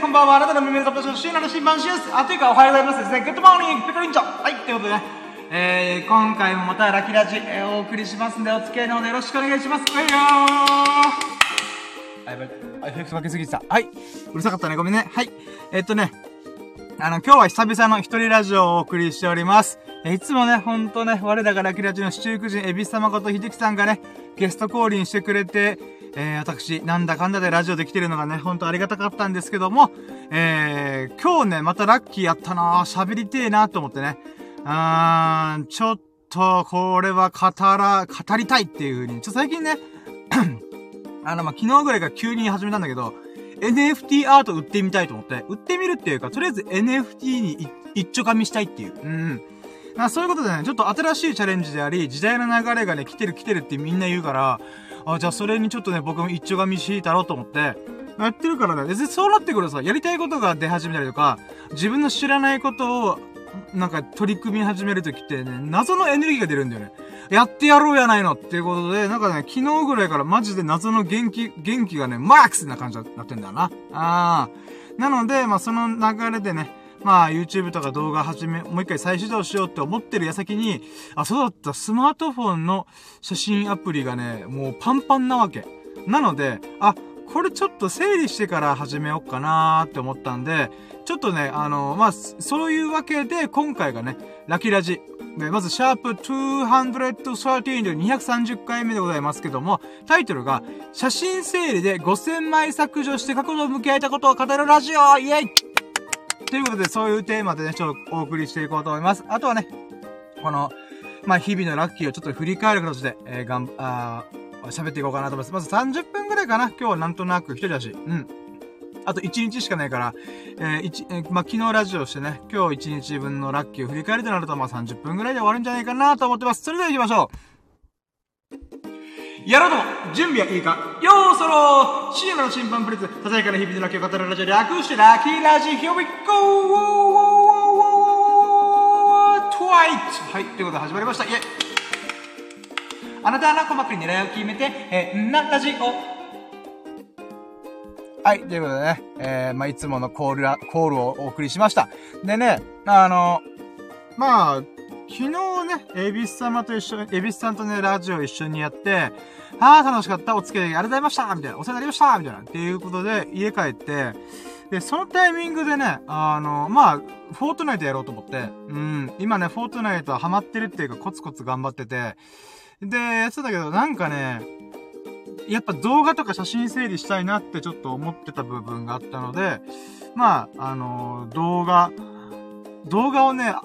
こんばんは。あなたの耳のサポートシーナの新版シです。あ、というか、おはようございますですね。 Good morning、ピコリンチョ。はい、ということでね、えー、今回もまたラキラジ、えー、お送りしますんで、お付き合いのほどよろしくお願いします。はいよー。あ、やばい。あ、エフェクトかけすぎてた。はい。うるさかったね。ごめんね。はい。えっとね、あの、今日は久々の一人ラジオをお送りしております。えいつもね、ほんとね、我らがラキラジの七福神、エビス様こと秀樹さんがね、ゲスト降臨してくれて、えー、私、なんだかんだでラジオできてるのがね、ほんとありがたかったんですけども、えー、今日ね、またラッキーやったな喋りてえなと思ってね、あーん、ちょっと、これは語ら、語りたいっていう風に、ちょ、最近ね、あの、ま昨日ぐらいから急に始めたんだけど、NFT アート売ってみたいと思って、売ってみるっていうか、とりあえず NFT に一丁噛みしたいっていう。うん。あそういうことでね、ちょっと新しいチャレンジであり、時代の流れがね、来てる来てるってみんな言うから、あ、じゃあそれにちょっとね、僕も一丁噛みしたろうと思って、やってるからね、別にそうなってくるとさ、やりたいことが出始めたりとか、自分の知らないことを、なんか取り組み始めるときってね、謎のエネルギーが出るんだよね。やってやろうやないのっていうことで、なんかね、昨日ぐらいからマジで謎の元気、元気がね、マックスな感じになってんだよな。ああ。なので、まあその流れでね、まあ YouTube とか動画始め、もう一回再始動しようって思ってる矢先に、あ、そうだった、スマートフォンの写真アプリがね、もうパンパンなわけ。なので、あ、これちょっと整理してから始めようかなーって思ったんで、ちょっとね、あの、まあ、そういうわけで、今回がね、ラキラジ。で、まず、シャープ213で230回目でございますけども、タイトルが、写真整理で5000枚削除して過去と向き合えたことを語るラジオイェイということで、そういうテーマでね、ちょっとお送りしていこうと思います。あとはね、この、まあ、日々のラッキーをちょっと振り返る形で、えー、がん、あ喋っていこうかなと思います。まず30分くらいかな？今日はなんとなく一人だし。うん。あと1日しかないから、えー、一、えー、まあ、昨日ラジオしてね、今日1日分のラッキーを振り返るとなると、まあ、30分くらいで終わるんじゃないかなと思ってます。それでは行きましょう。やろうとも準備はいいか。よーそろ深夜の審判プレスささやかな日々のラッキーを語るラジオ略してラッキーラジ Here we go! トワイトはい、ということで始まりました。イェあなたの鼓膜に狙いを決めて、えー、な、ラジオはい、ということでね、えー、まあ、いつものコールコールをお送りしました。でね、あの、まあ、昨日ね、エビス様と一緒に、エビスさんとね、ラジオ一緒にやって、ああ、楽しかった、お付き合いありがとうございましたみたいな、お世話になりましたみたいな、っていうことで、家帰って、で、そのタイミングでね、あの、まあ、フォートナイトやろうと思って、うん、今ね、フォートナイトはハマってるっていうか、コツコツ頑張ってて、で、やってたけど、なんかね、やっぱ動画とか写真整理したいなってちょっと思ってた部分があったので、まあ、あの、動画、動画をね、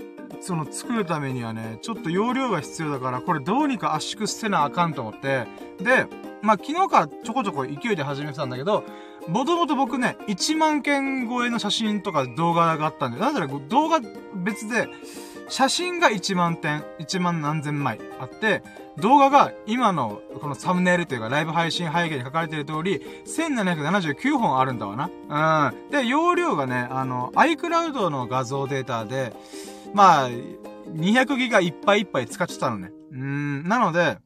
その作るためにはね、ちょっと容量が必要だから、これどうにか圧縮せなあかんと思って、で、まあ、昨日からちょこちょこ勢いで始めてたんだけど、もともと僕ね、1万件超えの写真とか動画があったんで、なんだろ動画別で、写真が1万点、1万何千枚あって、動画が今のこのサムネイルというかライブ配信背景に書かれている通り、1779本あるんだわな。うん。で、容量がね、あの、iCloud の画像データで、まあ、200ギガいっぱいいっぱい使っちゃったのね。うん、なので、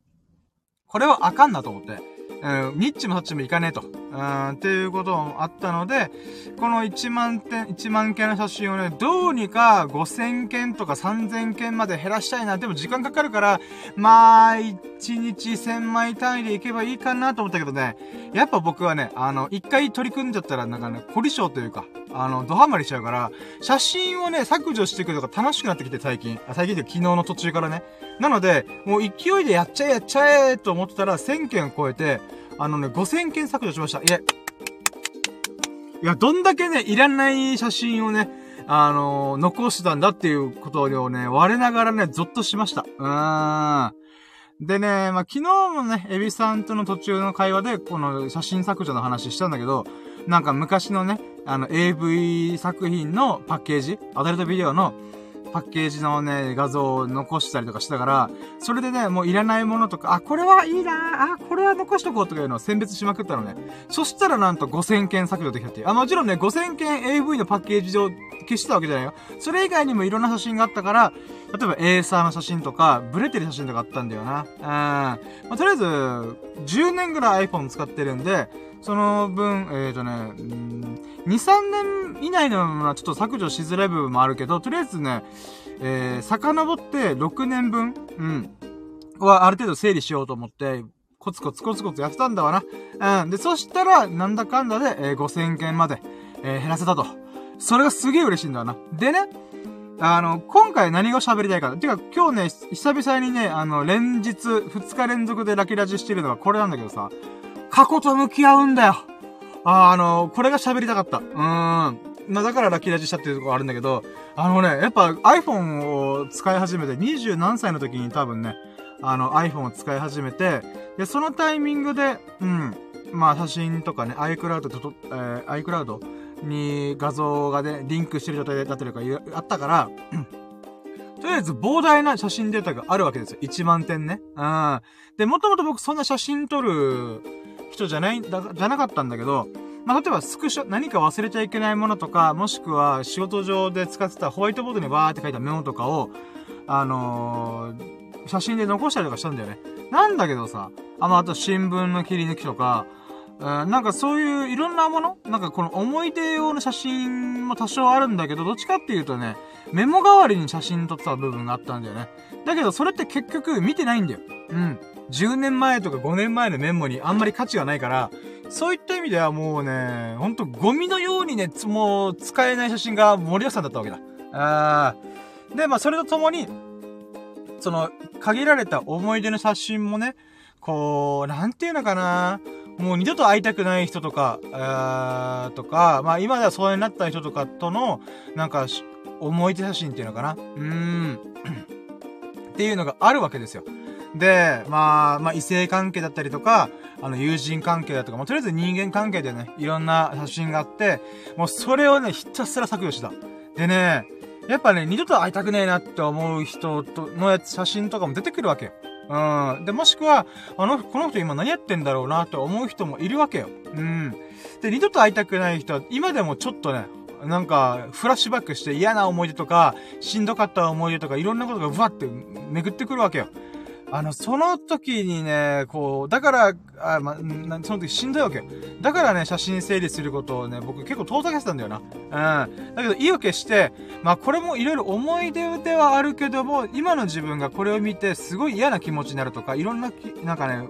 これはあかんなと思って。うん、ニッチもそっちもいかねえと。うん、っていうこともあったので、この1万点、1万件の写真をね、どうにか5000件とか3000件まで減らしたいな。でも時間かかるから、まあ、1日1000枚単位でいけばいいかなと思ったけどね、やっぱ僕はね、あの、一回取り組んじゃったら、なんかね、凝り性というか、あの、ドハマりしちゃうから、写真をね、削除していくのが楽しくなってきて最近。あ最近で昨日の途中からね。なので、もう勢いでやっちゃえやっちゃえと思ってたら1000件超えて、あのね、5000件削除しました。いえ。いや、どんだけね、いらない写真をね、あのー、残してたんだっていうことをね、我ながらね、ゾッとしました。うーん。でね、まあ、昨日もね、エビさんとの途中の会話で、この写真削除の話したんだけど、なんか昔のね、あの、AV 作品のパッケージ、アダルトビデオの、パッケージのね、画像を残したりとかしたから、それでね、もういらないものとか、あ、これはいいなあ、これは残しとこうとかいうのを選別しまくったのね。そしたらなんと5000件削除できたっていう。あ、もちろんね、5000件 AV のパッケージ上消してたわけじゃないよ。それ以外にもいろんな写真があったから、例えばエーサーの写真とか、ブレてる写真とかあったんだよな。うん。まあ、とりあえず、10年ぐらい iPhone 使ってるんで、その分、えっ、ー、とね、うん2、3年以内のものはちょっと削除しづらい部分もあるけど、とりあえずね、えー、遡って6年分、うん、はある程度整理しようと思って、コツコツコツコツやってたんだわな。うん。で、そしたら、なんだかんだで、えー、5000件まで、えー、減らせたと。それがすげえ嬉しいんだわな。でね、あの、今回何が喋りたいか。てか、今日ね、久々にね、あの、連日、2日連続でラキラジしてるのがこれなんだけどさ、過去と向き合うんだよ。あ、あの、これが喋りたかった。うーん。ま、だからラッキーラジしたっていうところあるんだけど、あのね、やっぱ iPhone を使い始めて20何歳の時に多分ね、あの iPhone を使い始めて、で、そのタイミングで、うん、まあ写真とかね、iCloud とと、えー、iCloud に画像がね、リンクしてる状態だったりとかあったから、とりあえず膨大な写真データがあるわけですよ。1万点ね。うん。で、もともと僕そんな写真撮る人じゃない、だ、じゃなかったんだけど、まあ、例えばスクショ、何か忘れちゃいけないものとか、もしくは仕事上で使ってたホワイトボードにバーって書いたメモとかを、あのー、写真で残したりとかしたんだよね。なんだけどさ、あ、まあ、と新聞の切り抜きとか、うん、なんかそういういろんなものなんかこの思い出用の写真も多少あるんだけど、どっちかっていうとね、メモ代わりに写真撮ってた部分があったんだよね。だけどそれって結局見てないんだよ。うん。10年前とか5年前のメモにあんまり価値がないから、そういった意味ではもうね、ほんとゴミのようにね、もう使えない写真が盛りだくさんだったわけだ。あー。で、まあそれとともに、その、限られた思い出の写真もね、こう、なんていうのかなもう二度と会いたくない人とか、あとか、まあ今では疎遠になった人とかとの、なんか、思い出写真っていうのかなうーん。っていうのがあるわけですよ。で、まあ、まあ、異性関係だったりとか、あの、友人関係だとか、もうとりあえず人間関係でね、いろんな写真があって、もうそれをね、ひたすら削除した。でね、やっぱね、二度と会いたくねえなって思う人とのやつ、写真とかも出てくるわけよ。うん。で、もしくは、あの、この人今何やってんだろうなって思う人もいるわけよ。うん。で、二度と会いたくない人は、今でもちょっとね、なんか、フラッシュバックして嫌な思い出とか、しんどかった思い出とか、いろんなことがブワって巡ってくるわけよ。あの、その時にね、こう、だから、あ、ま、な、その時しんどいわけ。だからね、写真整理することをね、僕結構遠ざけてたんだよな。うん。だけど、意を決して、まあ、これもいろいろ思い出ではあるけども、今の自分がこれを見て、すごい嫌な気持ちになるとか、いろんななんかね、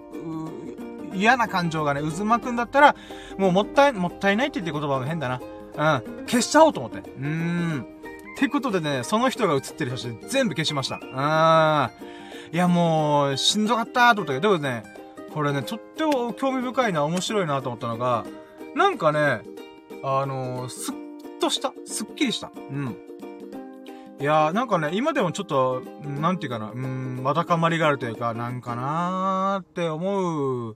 嫌な感情がね、渦巻くんだったら、もうもったい、もったいないって言って言葉も変だな。うん。消しちゃおうと思って。うーん。ってことでね、その人が写ってる写真全部消しました。うーん。いや、もう、しんどかったと思ったけど、でもね、これね、とっても興味深いな、面白いなと思ったのが、なんかね、あのー、すっとした。すっきりした。うん。いやー、なんかね、今でもちょっと、なんていうかな、うん、まだかまりがあるというか、なんかなーって思う、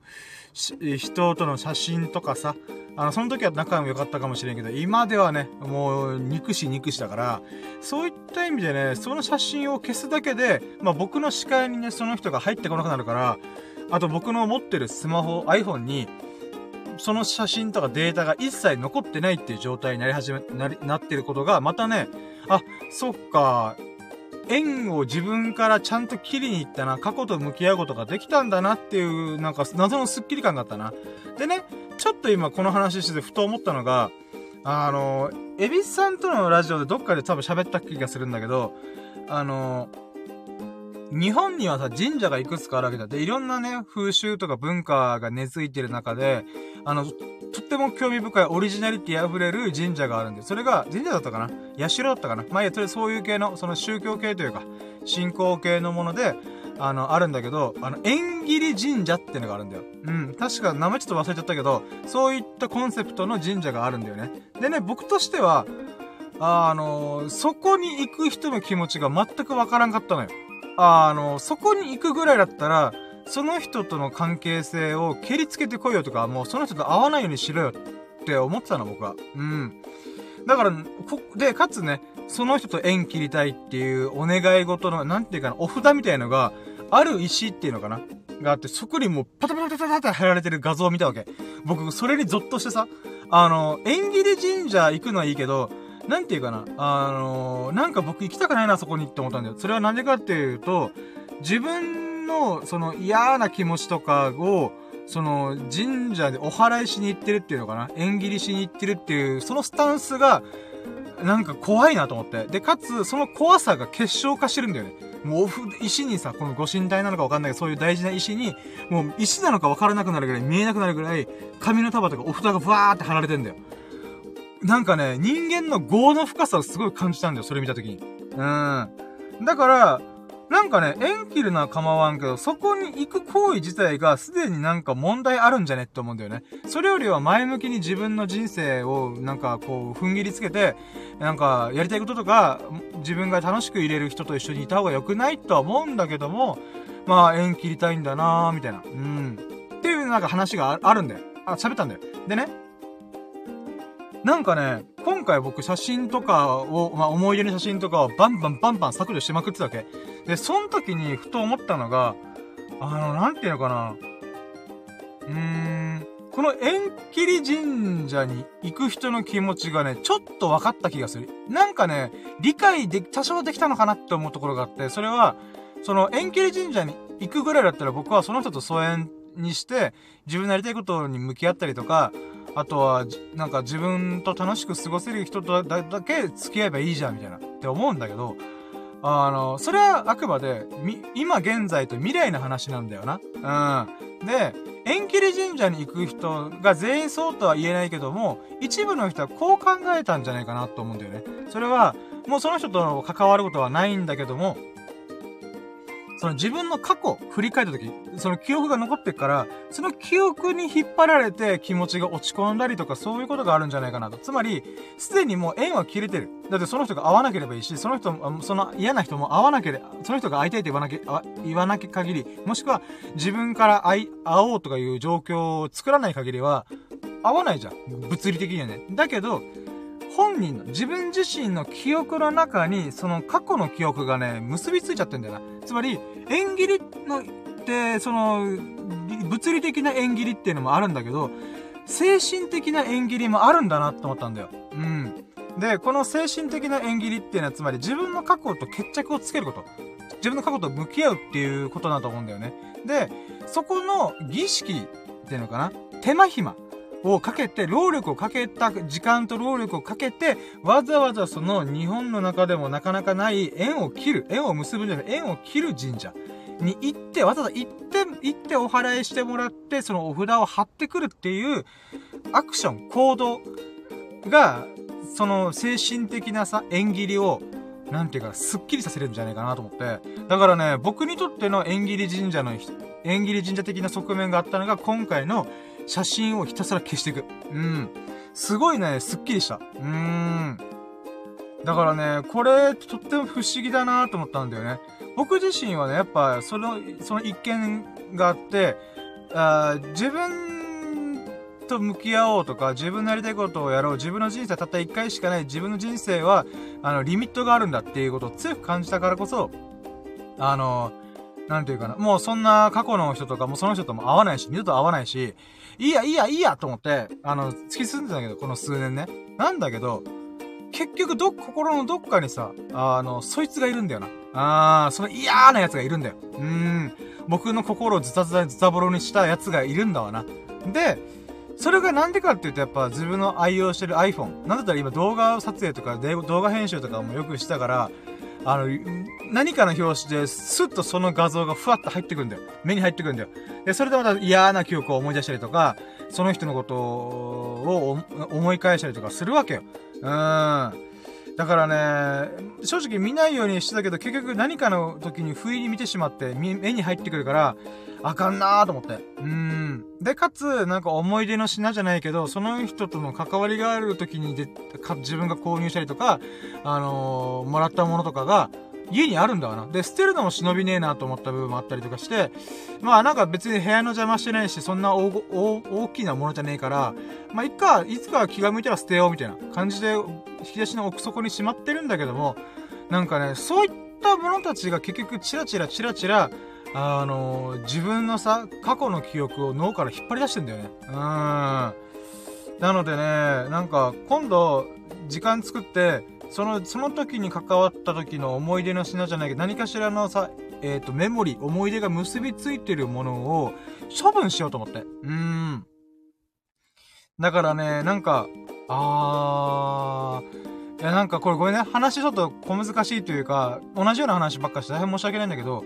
人との写真とかさ、あの、その時は仲良かったかもしれんけど、今ではね、もう、憎し憎しだから、そういった意味でね、その写真を消すだけで、まあ僕の視界にね、その人が入ってこなくなるから、あと僕の持ってるスマホ、iPhone に、その写真とかデータが一切残ってないっていう状態になり始め、なり、なってることが、またね、あ、そっか、縁を自分からちゃんと切りに行ったな、過去と向き合うことができたんだなっていう、なんか謎のスッキリ感があったな。でね、ちょっと今この話しててふと思ったのが、あの、エビスさんとのラジオでどっかで多分喋った気がするんだけど、あの、日本にはさ、神社がいくつかあるわけだ。で、いろんなね、風習とか文化が根付いてる中で、あの、とっても興味深いオリジナリティ溢れる神社があるんで、それが、神社だったかな？社だったかな？まあ、いや、とりあえずそういう系の、その宗教系というか、信仰系のもので、あの、あるんだけど、あの、縁切り神社っていうのがあるんだよ。うん。確か名前ちょっと忘れちゃったけど、そういったコンセプトの神社があるんだよね。でね、僕としては、あの、そこに行く人の気持ちが全くわからんかったのよ。あの、そこに行くぐらいだったら、その人との関係性を蹴りつけてこいよとか、もうその人と会わないようにしろよって思ってたの、僕は。うん。だから、こ、で、かつね、その人と縁切りたいっていうお願い事の、なんていうかな、お札みたいのが、ある石っていうのかな？があって、そこにもうパタパタパタパタ貼られてる画像を見たわけ。僕、それにゾッとしてさ、あの、縁切り神社行くのはいいけど、なんていうかな、あのー、なんか僕行きたくないな、そこにって思ったんだよ。それはなんでかっていうと、自分の、その嫌な気持ちとかを、その、神社でお祓いしに行ってるっていうのかな縁切りしに行ってるっていう、そのスタンスが、なんか怖いなと思って。で、かつ、その怖さが結晶化してるんだよね。もう、石にさ、このご神体なのかわかんないけど、そういう大事な石に、もう石なのかわからなくなるぐらい、見えなくなるぐらい、紙の束とかお札がふわーって貼られてんだよ。なんかね、人間の業の深さをすごい感じたんだよ、それ見たときに。うん。だから、なんかね、縁切るのは構わんけど、そこに行く行為自体がすでになんか問題あるんじゃね？って思うんだよね。それよりは前向きに自分の人生をなんかこう、踏ん切りつけて、なんかやりたいこととか、自分が楽しく入れる人と一緒にいた方が良くない？とは思うんだけども、まあ縁切りたいんだなーみたいな。うん。っていうなんか話があるんだよ。あ、喋ったんだよ。でね、なんかね、今回僕写真とかを、まあ、思い出の写真とかをバンバンバンバン削除しまくってたわけ。で、その時にふと思ったのが、あの、なんていうのかな。うーん、この縁切り神社に行く人の気持ちがね、ちょっと分かった気がする。なんかね、理解で、多少できたのかなって思うところがあって、それは、その縁切り神社に行くぐらいだったら僕はその人と疎遠にして、自分のやりたいことに向き合ったりとか、あとは、なんか自分と楽しく過ごせる人とだけ付き合えばいいじゃん、みたいな、って思うんだけど、あの、それはあくまで、み、今現在と未来の話なんだよな。うん。で、縁切り神社に行く人が全員そうとは言えないけども、一部の人はこう考えたんじゃないかなと思うんだよね。それは、もうその人と関わることはないんだけども、その自分の過去振り返った時、その記憶が残ってっから、その記憶に引っ張られて気持ちが落ち込んだりとかそういうことがあるんじゃないかなと。つまり、すでにもう縁は切れてる。だってその人が会わなければいいし、その人、その嫌な人も会わなければ、その人が会いたいって言わなきゃ、言わなきゃ限り、もしくは自分から会い、会おうとかいう状況を作らない限りは、会わないじゃん。物理的にはね。だけど、本人の、自分自身の記憶の中に、その過去の記憶がね、結びついちゃってんだよな。つまり、縁切りの、って、その、物理的な縁切りっていうのもあるんだけど、精神的な縁切りもあるんだなって思ったんだよ。うん。で、この精神的な縁切りっていうのは、つまり自分の過去と決着をつけること。自分の過去と向き合うっていうことだと思うんだよね。で、そこの儀式っていうのかな手間暇。をかけて、労力をかけた、時間と労力をかけて、わざわざその日本の中でもなかなかない縁を切る、縁を結ぶんじゃない、縁を切る神社に行って、わざわざ行って、行ってお祓いしてもらって、そのお札を貼ってくるっていうアクション、行動が、その精神的なさ、縁切りをなんていうか、すっきりさせるんじゃないかなと思って。だからね、僕にとっての縁切り神社の、縁切り神社的な側面があったのが、今回の写真をひたすら消していく。うん。すごいね、すっきりした。うーん。だからね、これ、とっても不思議だなと思ったんだよね。僕自身はね、やっぱ、その、その一見があって、あ自分と向き合おうとか、自分のやりたいことをやろう、自分の人生たった一回しかない、自分の人生は、あの、リミットがあるんだっていうことを強く感じたからこそ、あの、なんていうかな、もうそんな過去の人とかもその人とも会わないし、二度と会わないし、いいや、いいや、いいやと思って、あの、突き進んでたけど、この数年ね。なんだけど、結局ど、心のどっかにさ、あの、そいつがいるんだよな。あー、その嫌な奴がいるんだよ。うーん。僕の心をズタズタズタボロにした奴がいるんだわな。で、それがなんでかって言うとやっぱ自分の愛用してる iPhone。なんだったら今動画撮影とか動画編集とかもよくしたから、あの、何かの表紙で、スッとその画像がふわっと入ってくんだよ。目に入ってくんだよ。で、それでまた嫌な記憶を思い出したりとか、その人のことを思い返したりとかするわけよ。うーん。だからね、正直見ないようにしてたけど、結局何かの時に不意に見てしまって、目に入ってくるから、あかんなーと思って。うん。で、かつ、なんか思い出の品じゃないけど、その人との関わりがある時にで、か、自分が購入したりとか、あのー、もらったものとかが、家にあるんだわな。で、捨てるのも忍びねえなと思った部分もあったりとかして、まあなんか別に部屋の邪魔してないし、そんな大、大きなものじゃねえから、まあいっか、いつか気が向いたら捨てようみたいな感じで、引き出しの奥底にしまってるんだけども、なんかね、そういったものたちが結局チラチラチラチラ、あのー、自分のさ、過去の記憶を脳から引っ張り出してんだよね。うん。なのでね、なんか、今度、時間作って、その、その時に関わった時の思い出の品じゃないけど、何かしらのさ、えっ、ー、と、メモリ、思い出が結びついてるものを処分しようと思って。うーん。だからね、なんか、あー、いやなんかこれごめんね、話ちょっと小難しいというか、同じような話ばっかして大変申し訳ないんだけど、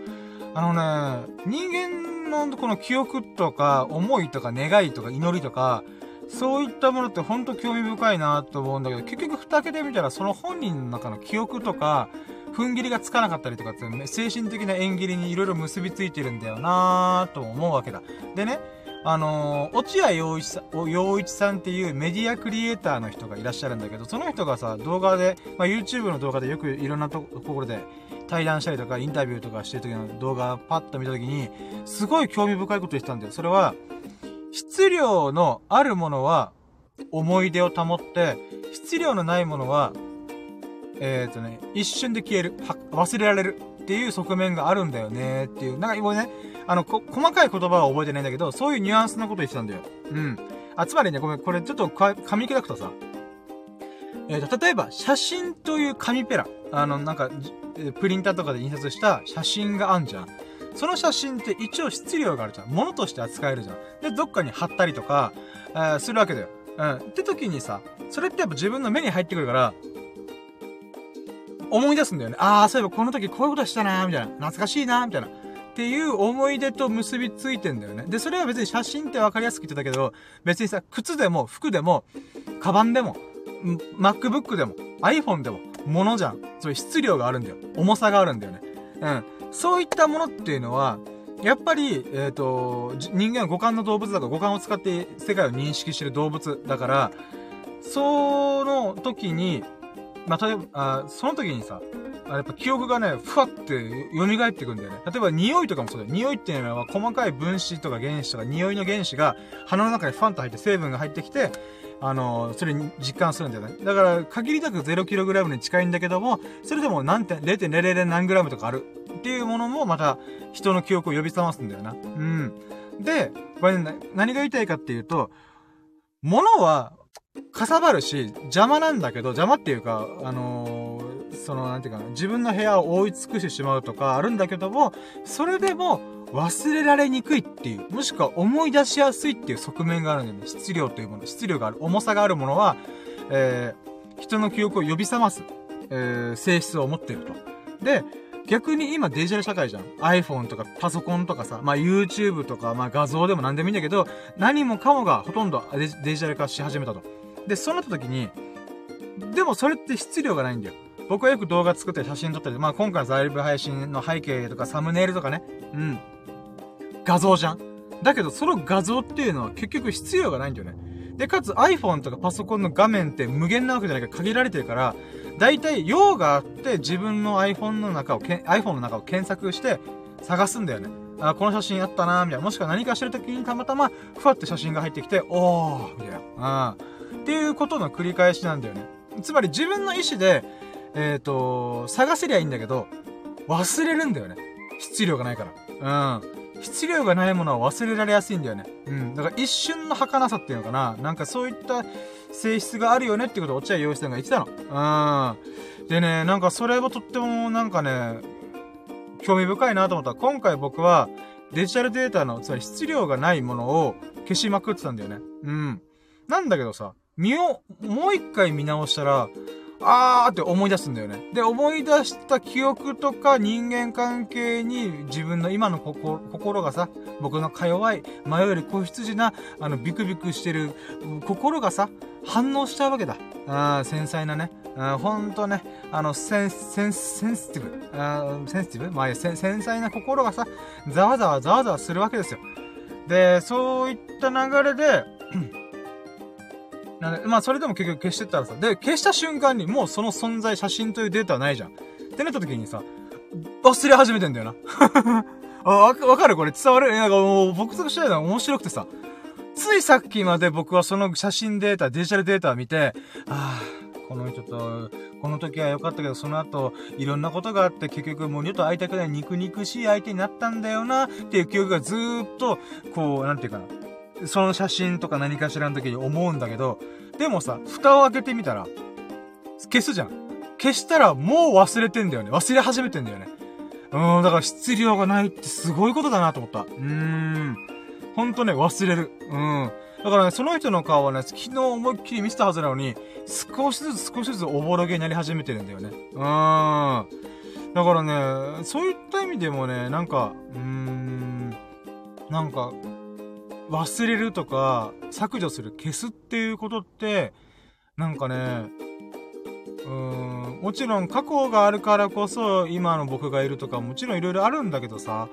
あのね、人間のこの記憶とか、思いとか願いとか祈りとか、そういったものってほんと興味深いなと思うんだけど、結局蓋開けてみたらその本人の中の記憶とか、踏ん切りがつかなかったりとかって、精神的な縁切りにいろいろ結びついてるんだよなと思うわけだ。でね、あのー、落合陽一さん、陽一さんっていうメディアクリエイターの人がいらっしゃるんだけど、その人がさ、動画で、まあ、YouTube の動画でよくいろんなところで対談したりとか、インタビューとかしてる時の動画パッと見た時に、すごい興味深いこと言ってたんだよ。それは、質量のあるものは思い出を保って、質量のないものは、えっ、ー、とね、一瞬で消える。忘れられる。っていう側面があるんだよねっていう。なんか今ね、あの、細かい言葉は覚えてないんだけど、そういうニュアンスのこと言ってたんだよ。うん。あ、つまりね、ごめん、これちょっと噛み砕くとさ、えっ、ー、と、例えば、写真という紙ペラ。あの、なんか、プリンターとかで印刷した写真があんじゃん。その写真って一応質量があるじゃん。物として扱えるじゃん。で、どっかに貼ったりとか、えー、するわけだよ。うん。って時にさ、それってやっぱ自分の目に入ってくるから、思い出すんだよね。ああ、そういえばこの時こういうことしたなみたいな。懐かしいなみたいな。っていう思い出と結びついてんだよね。で、それは別に写真って分かりやすく言ってたけど、別にさ、靴でも服でも、カバンでも、MacBook でも、iPhone でも、ものじゃん。そういう質量があるんだよ。重さがあるんだよね。うん。そういったものっていうのは、やっぱり、えっ、ー、と、人間は五感の動物だから五感を使って世界を認識してる動物だから、その時に、まあ、例えば、あその時にさ、やっぱ記憶がね、ふわって蘇ってくんだよね。例えば匂いとかもそうだよ。匂いっていうのは細かい分子とか原子とか匂いの原子が鼻の中にファンと入って成分が入ってきて、あのそれに実感するんだよね。だから、限りなく 0kg に近いんだけども、それでも何点、0.00何 g とかあるっていうものもまた人の記憶を呼び覚ますんだよな。うん。で、これ、ね、何が言いたいかっていうと、物はかさばるし、邪魔なんだけど、邪魔っていうか、あのー、その、なんていうかな、自分の部屋を覆い尽くしてしまうとかあるんだけども、それでも忘れられにくいっていう、もしくは思い出しやすいっていう側面があるんだよね。質量というもの、質量がある、重さがあるものは、えー、人の記憶を呼び覚ます、えー、性質を持ってると。で、逆に今デジタル社会じゃん。iPhone とかパソコンとかさ、まあ YouTube とか、まあ画像でも何でもいいんだけど、何もかもがほとんどデジタル化し始めたと。で、そうなった時に、でもそれって質量がないんだよ。僕はよく動画作ったり写真撮ったり、まあ今回のライブ配信の背景とかサムネイルとかね、うん。画像じゃん。だけどその画像っていうのは結局質量がないんだよね。で、かつ iPhone とかパソコンの画面って無限なわけじゃないから限られてるから、だいたい用があって自分の iPhone の中を、iPhone の中を検索して探すんだよね。あ、この写真あったなみたいな。もしくは何かしてる時にたまたま、ふわって写真が入ってきて、おーみたいな。うん。っていうことの繰り返しなんだよね。つまり自分の意思で、えっ、ー、と、探せりゃいいんだけど、忘れるんだよね。質量がないから。うん。質量がないものは忘れられやすいんだよね。うん。だから一瞬の儚さっていうのかな。なんかそういった性質があるよねってことを落合陽一さんが言ってたの。うん。でね、なんかそれもとってもなんかね、興味深いなと思った、今回僕はデジタルデータの、つまり質量がないものを消しまくってたんだよね。うん。なんだけどさ、身を、もう一回見直したら、あーって思い出すんだよね。で、思い出した記憶とか人間関係に自分の今の心がさ、僕のか弱い、迷える子羊な、あの、ビクビクしてる心がさ、反応しちゃうわけだ。あ繊細なね。あほんとね、あの、セン、セン、センシティブ。あセンシティブ？まあ、繊細な心がさ、ざわざわざわざわするわけですよ。で、そういった流れで、なんで、まあそれでも結局消してったらさ、で、消した瞬間にもうその存在、写真というデータはないじゃん。ってなった時にさ、忘れ始めてんだよな。あ、わかるこれ伝わる？なんかもう僕としては面白くてさ、ついさっきまで僕はその写真データ、デジタルデータを見て、ああ、この人と、この時は良かったけど、その後、いろんなことがあって、結局もう二度と会いたくない肉肉しい相手になったんだよな、っていう記憶がずーっと、こう、なんていうかな。その写真とか何かしらの時に思うんだけど、でもさ、蓋を開けてみたら、消すじゃん。消したらもう忘れてんだよね。忘れ始めてんだよね。うん、だから質量がないってすごいことだなと思った。うーん。ほんとね、忘れる。うん。だからね、その人の顔はね、昨日思いっきり見せたはずなのに、少しずつ少しずつおぼろげになり始めてるんだよね。うーん。だからね、そういった意味でもね、なんか、うーん、なんか、忘れるとか、削除する、消すっていうことって、なんかね、うーん、もちろん過去があるからこそ今の僕がいるとかもちろんいろいろあるんだけどさ、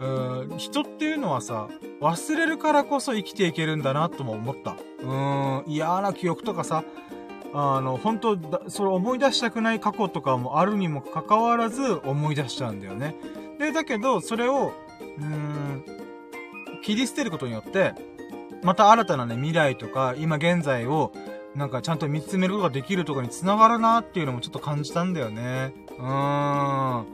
うーん、人っていうのはさ、忘れるからこそ生きていけるんだなとも思った。うーん、嫌な記憶とかさ、あの、本当だ、それ思い出したくない過去とかもあるにもかかわらず思い出しちゃうんだよね。で、だけど、それを、うーん、切り捨てることによって、また新たなね、未来とか、今現在を、なんかちゃんと見つめることができるとかに繋がるなっていうのもちょっと感じたんだよね。うーん。ま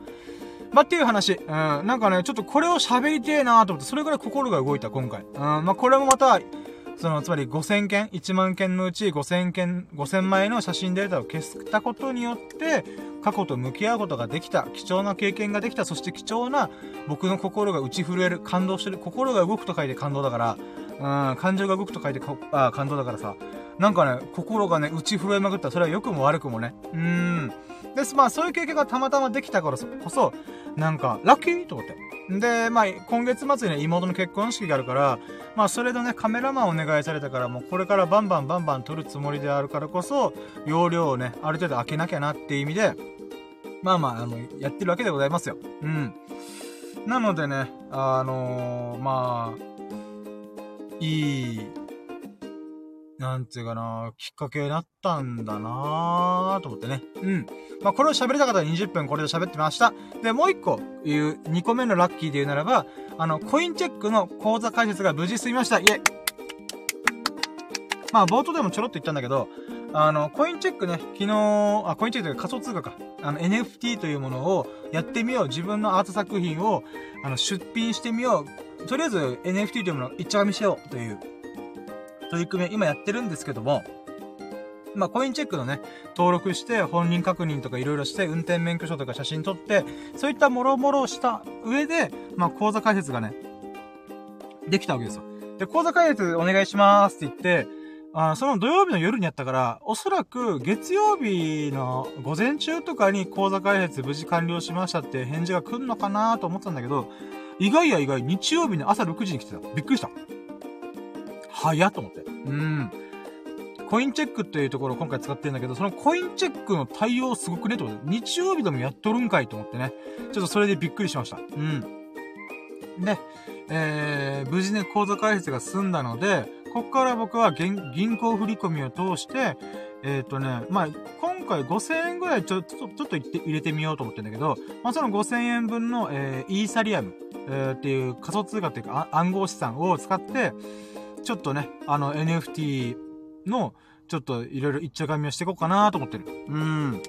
あ、っていう話。うん。なんかね、ちょっとこれを喋りてえなと思って、それぐらい心が動いた、今回。うん。まあ、これもまた、その、つまり5000件、1万件のうち5000件、5000枚の写真データを消したことによって、過去と向き合うことができた、貴重な経験ができた、そして貴重な僕の心が打ち震える、感動してる、心が動くと書いて感動だから、うん、感情が動くと書いてあ感動だからさ、なんかね、心がね、打ち震えまくった。それは良くも悪くもね。うーん。です、まあそういう経験がたまたまできたからこそ、なんか、ラッキーと思って。で、まあ、今月末にね、妹の結婚式があるから、まあ、それでね、カメラマンお願いされたから、もうこれからバンバンバンバン撮るつもりであるからこそ、容量をね、ある程度開けなきゃなっていう意味で、まあまあ、あの、やってるわけでございますよ。うん。なのでね、あのー、まあ、いい、なんていうかな、きっかけになったんだなと思ってね。うん。まあ、これを喋りたかったら20分これで喋ってました。で、もう一個言う、2個目のラッキーで言うならば、あの、コインチェックの口座開設が無事済みました。イェイまあ、冒頭でもちょろっと言ったんだけど、あの、コインチェックね、昨日、あ、コインチェックというか仮想通貨か。あの、NFT というものをやってみよう。自分のアート作品を、あの、出品してみよう。とりあえず NFT というものを一丁みしようという取り組み今やってるんですけども、まあ、コインチェックのね、登録して、本人確認とかいろいろして、運転免許証とか写真撮って、そういったもろもろをした上で、まあ、口座開設がね、できたわけですよ。で、口座開設お願いしますって言って、あその土曜日の夜にやったから、おそらく月曜日の午前中とかに口座開設無事完了しましたって返事が来るのかなと思ったんだけど、意外や意外、日曜日の朝6時に来てた。びっくりした。早っと思って。うん。コインチェックっていうところを今回使ってるんだけど、そのコインチェックの対応すごくねと思って、日曜日でもやっとるんかいと思ってね。ちょっとそれでびっくりしました。うん。で、えー、無事ね、口座開設が済んだので、こっから僕は銀行振込を通して、えっ、ー、とね、まあ、今回5000円ぐらいちょ、ちょ、ちょっと入れてみようと思ってんだけど、まあ、その5000円分の、えー、イーサリアム、えー、っていう仮想通貨っていうか暗号資産を使って、ちょっとね、あの NFT の、ちょっといろいろ一丁紙をしていこうかなと思ってる。うん。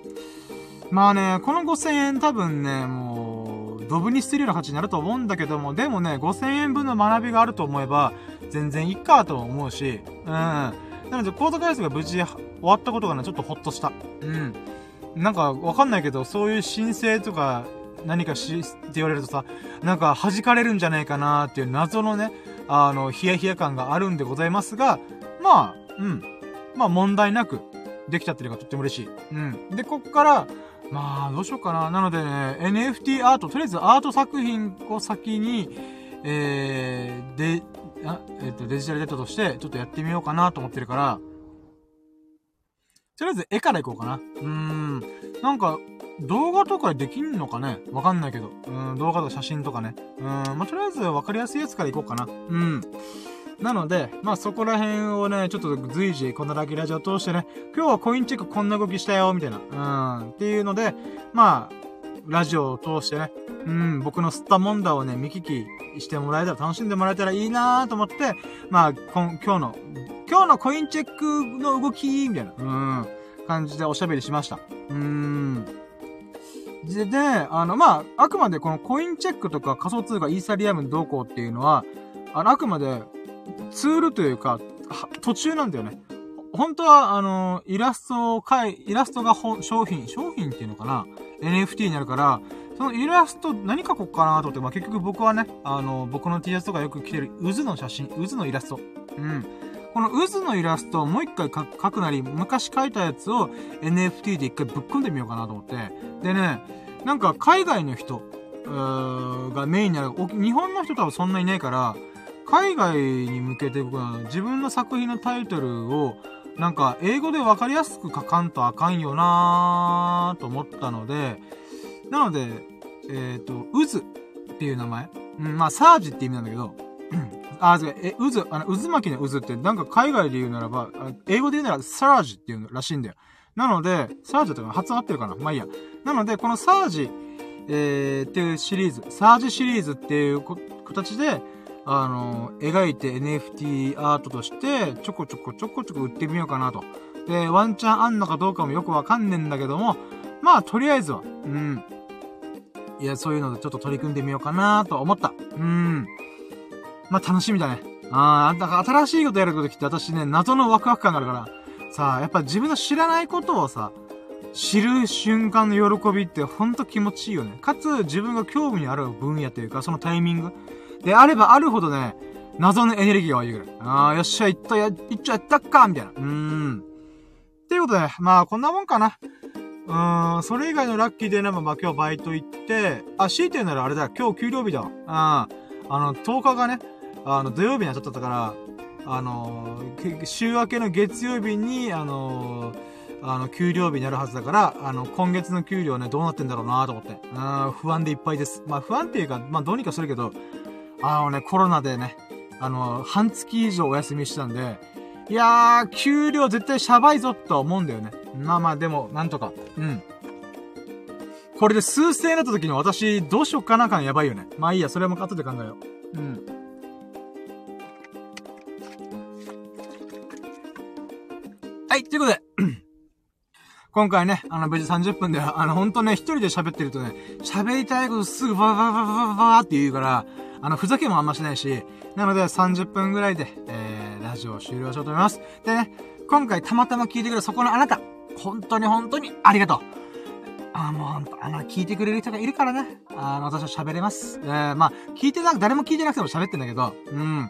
まあね、この5000円多分ね、もう、ドブに捨てるような価値になると思うんだけども、でもね、5000円分の学びがあると思えば、全然いっかと思うし、うん。なので、コード開発が無事終わったことがね、ちょっとほっとした。うん。なんか、わかんないけど、そういう申請とか、何かし、って言われるとさ、なんか弾かれるんじゃないかなっていう謎のね、あの、ヒヤヒヤ感があるんでございますが、まあ、うん。まあ問題なくできちゃってるのがとっても嬉しい。うん。で、こっから、まあ、どうしようかな。なのでね、NFT アート、とりあえずアート作品を先に、えー、で、あえっ、ー、と、デジタルデータとして、ちょっとやってみようかなと思ってるから、とりあえず絵からいこうかな。うーん。なんか、動画とかできんのかね？わかんないけど。うん、動画とか写真とかね。うん、まあ、とりあえずわかりやすいやつからいこうかな。うん。なので、まあ、そこら辺をね、ちょっと随時、このラッキラジオを通してね、今日はコインチェックこんな動きしたよ、みたいな。うん、っていうので、まあ、ラジオを通してね、うん、僕の吸ったもんだをね、見聞きしてもらえたら、楽しんでもらえたらいいなと思って、まあ、今日の、今日のコインチェックの動き、みたいな、うん、感じでおしゃべりしました。うーん。で、で、あの、まあ、あくまでこのコインチェックとか仮想通貨イーサリアムどうこうっていうのは、あの、あくまでツールというか、途中なんだよね。本当は、あの、イラストを描い、イラストが商品、商品っていうのかな ?NFT になるから、そのイラスト何描こうかなと思って、まあ、結局僕はね、あの、僕の T シャツとかよく着てる渦の写真、渦のイラスト。うん。この渦のイラストをもう一回描くなり、昔描いたやつを NFT で一回ぶっ込んでみようかなと思って。でね、なんか海外の人、がメインになる。日本の人多分そんないないから、海外に向けて僕は自分の作品のタイトルをなんか英語で分かりやすく書かんとあかんよなーと思ったので、なので、えっ、ー、と、渦っていう名前。うん、まあ、サージって意味なんだけど、あ、違う、え、渦、あの、渦巻きの渦って、なんか海外で言うならば、英語で言うならサージっていうらしいんだよ。なので、サージとか発音合ってるかなまあいいや。なので、このサージ、えー、っていうシリーズ、サージシリーズっていう形で、あの、描いて NFT アートとして、ちょこちょこちょこちょこ売ってみようかなと。で、ワンチャンあんのかどうかもよくわかんねえんだけども、まあ、とりあえずは、うん。いや、そういうのでちょっと取り組んでみようかなと思った。うん。まあ、楽しみだね。ああ、だか新しいことやることきって私ね、謎のワクワク感があるから、さあ、やっぱ自分の知らないことをさ、知る瞬間の喜びってほんと気持ちいいよね。かつ、自分が興味にある分野というか、そのタイミング。であればあるほどね、謎のエネルギーが湧いてくる。ああ、よっしゃ、行った、や、行っちゃったっか、みたいな。うーん。っていうことで、まあ、こんなもんかな。うーん、それ以外のラッキーでね、まあ今日バイト行って、あ、強いて言うならあれだ、今日給料日だわ。うん。あの、10日がね、あの、土曜日になっちゃったから、あの週明けの月曜日に、あのーあの、給料日になるはずだから、あの、今月の給料ね、どうなってんだろうなと思って。うん、不安でいっぱいです。まあ、不安っていうか、まあ、どうにかするけど、あのね、コロナでね、あの、半月以上お休みしたんで、いやー、給料絶対シャバいぞと思うんだよね。まあまあ、でも、なんとか。うん。これで数千円だった時に私、どうしよっかな感やばいよね。まあいいや、それも後で考えよう。うん。はい、ということで、今回ね、あの、無事30分で、あの、ほんとね、一人で喋ってるとね、喋りたいことすぐバーバーバーバーバーって言うから、あの、ふざけもあんましないし、なので30分ぐらいで、えー、ラジオを終了しようと思います。でね、今回たまたま聞いてくれるそこのあなた、本当に本当にありがとう。あもうほんと、あの、聞いてくれる人がいるからね、あの、私は喋れます。えー、まあ、聞いてなく、誰も聞いてなくても喋ってんだけど、うん。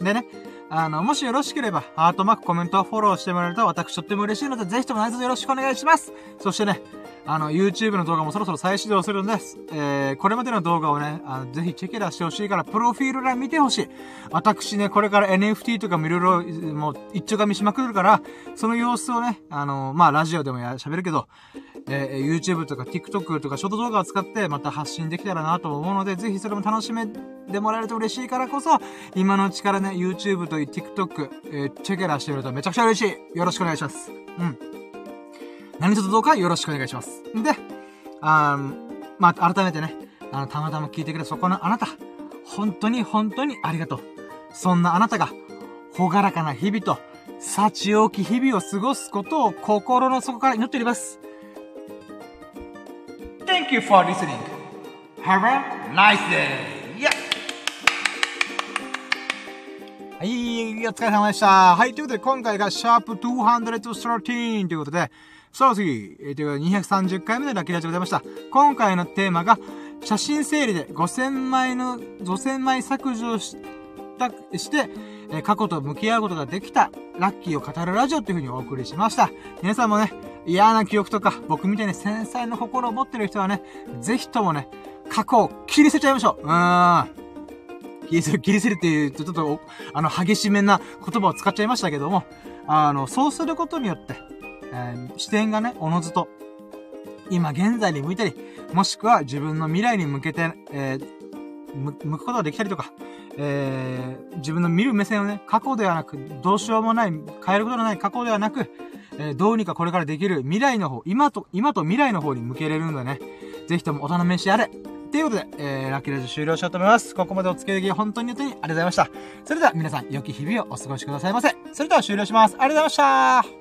でね、あの、もしよろしければ、ハートマーク、コメント、フォローしてもらえると私とっても嬉しいので、ぜひとも内臓よろしくお願いします。そしてね、あの、YouTube の動画もそろそろ再始動するんです。えー、これまでの動画をね、あのぜひチェケラしてほしいから、プロフィール欄見てほしい。私ね、これから NFT とかもいろいろ、もう、一丁噛みしまくるから、その様子をね、あの、まあ、ラジオでも、喋るけど、えー、YouTube とか TikTok とかショート動画を使ってまた発信できたらなと思うので、ぜひそれも楽しめてもらえると嬉しいからこそ、今のうちからね、YouTube と TikTok、えー、チェケラしてみるとめちゃくちゃ嬉しい。よろしくお願いします。うん。何卒どうかよろしくお願いします。で、あまあ、改めてね、あの、たまたま聞いてくれそこのあなた、本当に本当にありがとう。そんなあなたが、ほがらかな日々と、幸多き日々を過ごすことを心の底から祈っております。Thank you for listening. Have a nice day. Yeah. はい、お疲れ様でした。はい、ということで今回がシャープ213ということで、さあ次、えー、という230回目のラッキーラジオでございました。今回のテーマが、写真整理で5000枚の、5000枚削除した、して、え、過去と向き合うことができた、ラッキーを語るラジオっていう風にお送りしました。皆さんもね、嫌な記憶とか、僕みたいに繊細な心を持ってる人はね、ぜひともね、過去を切り捨てちゃいましょう。うーん。切り捨てる、切り捨てるっていうと、ちょっと、あの、激しめな言葉を使っちゃいましたけども、あの、そうすることによって、えー、視点がね、おのずと、今現在に向いたり、もしくは自分の未来に向けて、えー、向くことができたりとか、えー、自分の見る目線をね、過去ではなく、どうしようもない、変えることのない過去ではなく、えー、どうにかこれからできる未来の方、今と、今と未来の方に向けれるんでね、ぜひともお頼みしあれ。ということで、えー、ラッキーラジオ終了しようと思います。ここまでお付き合いでき本当に本当にありがとうございました。それでは皆さん、良き日々をお過ごしくださいませ。それでは終了します。ありがとうございました。